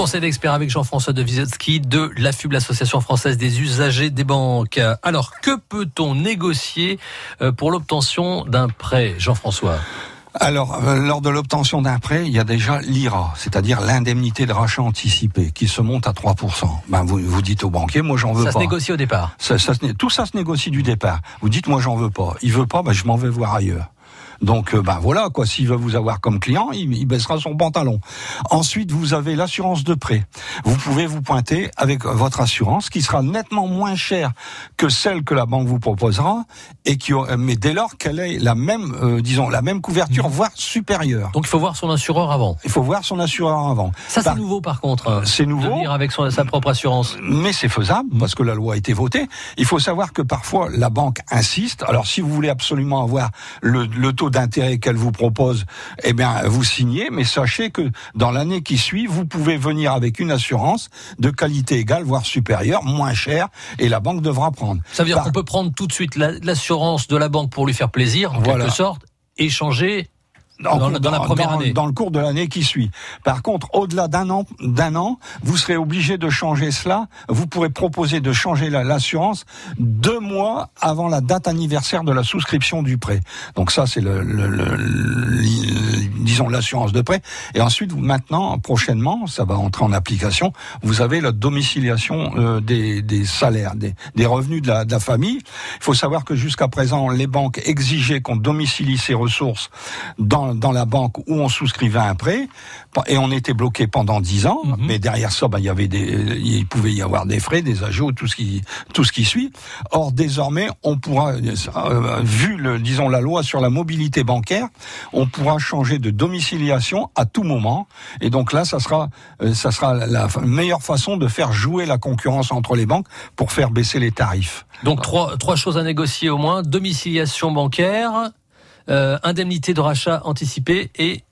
conseil d'expert avec Jean-François de Wisotzki de l'AFUB, l'Association française des usagers des banques. Alors, que peut-on négocier euh, pour l'obtention d'un prêt, Jean-François? Alors, euh, lors de l'obtention d'un prêt, il y a déjà l'IRA, c'est-à-dire l'indemnité de rachat anticipé, qui se monte à 3%. Ben, vous, vous dites au banquier, moi j'en veux pas. Ça se négocie au départ. Ça, ça, tout ça se négocie du départ. Vous dites, moi j'en veux pas. Il veut pas, ben, je m'en vais voir ailleurs. Donc euh, ben voilà quoi, s'il veut vous avoir comme client, il, baissera son pantalon. Ensuite, vous avez l'assurance de prêt. Vous pouvez vous pointer avec votre assurance qui sera nettement moins chère que celle que la banque vous proposera et qui mais dès lors qu'elle ait la même euh, disons la même couverture mmh. voire supérieure. Donc il faut voir son assureur avant. Il faut voir son assureur avant. Ça c'est nouveau par contre. Hein, c'est nouveau. De venir avec sa propre assurance. Mais c'est faisable mmh. parce que la loi a été votée. Il faut savoir que parfois la banque insiste. Alors si vous voulez absolument avoir le, le taux d'intérêt qu'elle vous propose, eh bien, vous signez, mais sachez que dans l'année qui suit, vous pouvez venir avec une assurance de qualité égale, voire supérieure, moins chère, et la banque devra prendre. Ça veut dire qu'on peut prendre tout de suite l'assurance de la banque pour lui faire plaisir, en quelque sorte, échanger dans, dans, la première année. Dans le cours de l'année qui suit. Par contre, au-delà d'un an, d'un an, vous serez obligé de changer cela. Vous pourrez proposer de changer l'assurance deux mois avant la date anniversaire de la souscription du prêt. Donc ça, c'est le, le, le, l'assurance de prêt. Et ensuite, maintenant, prochainement, ça va entrer en application. Vous avez la domiciliation euh, des, des, salaires, des, des revenus de la, de la famille. Il faut savoir que jusqu'à présent, les banques exigeaient qu'on domicilie ses ressources dans dans, la banque où on souscrivait un prêt et on était bloqué pendant dix ans. Mhm. Mais derrière ça, ben, il y avait des, il pouvait y avoir des frais, des ajouts, tout ce qui, tout ce qui suit. Or désormais, on pourra, euh, vu le, disons la loi sur la mobilité bancaire, on pourra changer de domiciliation à tout moment. Et donc là, ça sera, euh, ça sera la meilleure façon de faire jouer la concurrence entre les banques pour faire baisser les tarifs. Donc trois, trois choses à négocier au moins domiciliation bancaire, euh, indemnité de rachat anticipée et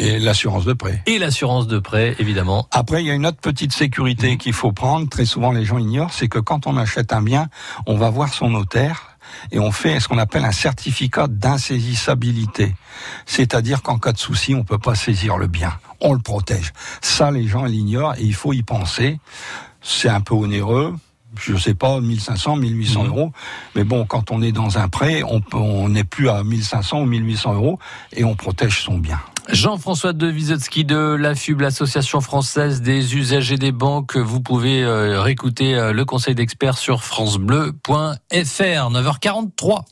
et l'assurance de prêt. Et l'assurance de prêt, évidemment. Après, il y a une autre petite sécurité mmh. qu'il faut prendre, très souvent les gens ignorent, c'est que quand on achète un bien, on va voir son notaire et on fait ce qu'on appelle un certificat d'insaisissabilité. C'est-à-dire qu'en cas de souci, on peut pas saisir le bien. On le protège. Ça, les gens l'ignorent et il faut y penser. C'est un peu onéreux, je sais pas, 1500, 1800 mhm. euros. Mais bon, quand on est dans un prêt, on n'est plus à 1500 ou 1800 euros et on protège son bien. Jean-François de Wisotzki de l'AFUB, l'Association française des usagers des banques. Vous pouvez euh, réécouter euh, le conseil d'experts sur francebleu.fr. 9h43.